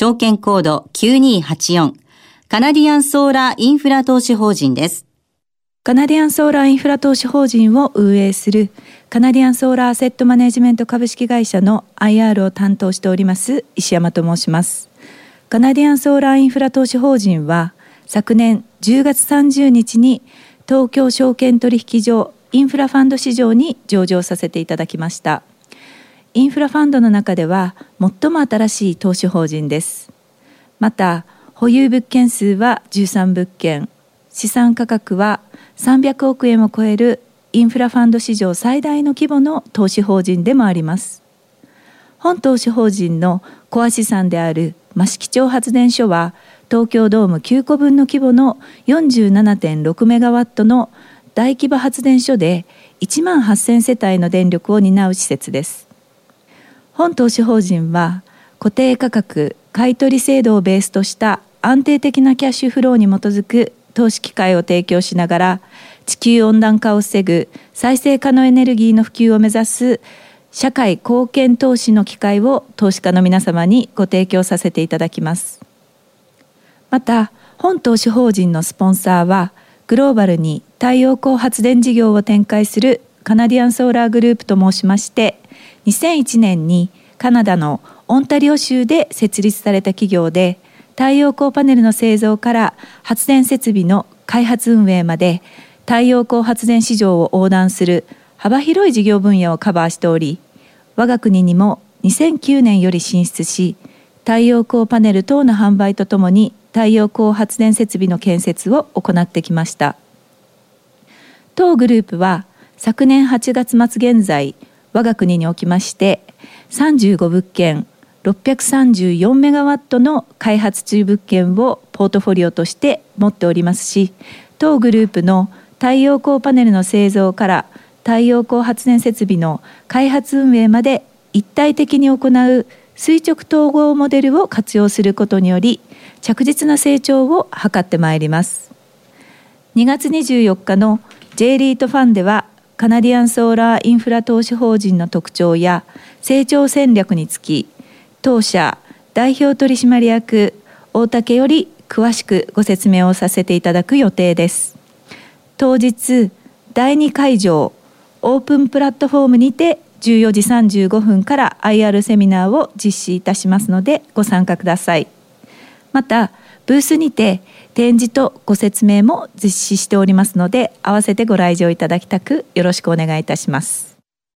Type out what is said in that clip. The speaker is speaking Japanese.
証券コード9284、カナディアンソーラーインフラ投資法人です。カナディアンソーラーインフラ投資法人を運営するカナディアンソーラーアセットマネジメント株式会社の IR を担当しております石山と申します。カナディアンソーラーインフラ投資法人は昨年10月30日に東京証券取引所インフラファンド市場に上場させていただきましたインフラファンドの中では最も新しい投資法人です。また保有物件数は13物件。資産価格は300億円を超えるインフラファンド史上最大の規模の投資法人でもあります。本投資法人のコア資産である益城町発電所は東京ドーム9個分の規模の47.6メガワットの大規模発電所で1万8000世帯の電力を担う施設です。本投資法人は固定価格買取制度をベースとした安定的なキャッシュフローに基づく投資機会を提供しながら地球温暖化を防ぐ再生可能エネルギーの普及を目指す社会貢献投資の機会を投資家の皆様にご提供させていただきます。また本投資法人のスポンサーはグローバルに太陽光発電事業を展開するカナディアンソーラーグループと申しまして2001年にカナダのオンタリオ州で設立された企業で太陽光パネルの製造から発電設備の開発運営まで太陽光発電市場を横断する幅広い事業分野をカバーしており我が国にも2009年より進出し太陽光パネル等の販売とともに太陽光発電設備の建設を行ってきました。当グループは昨年8月末現在我が国におきまして35物件634メガワットの開発中物件をポートフォリオとして持っておりますし当グループの太陽光パネルの製造から太陽光発電設備の開発運営まで一体的に行う垂直統合モデルを活用することにより着実な成長を図ってまいります。2月24日の J リートファンではカナディアンソーラーインフラ投資法人の特徴や成長戦略につき当社代表取締役大竹より詳しくご説明をさせていただく予定です。当日第2会場オープンプラットフォームにて14時35分から IR セミナーを実施いたしますのでご参加ください。またブースにて展示とご説明も実施しておりますので合わせてご来場いただきたくよろしくお願いいたします。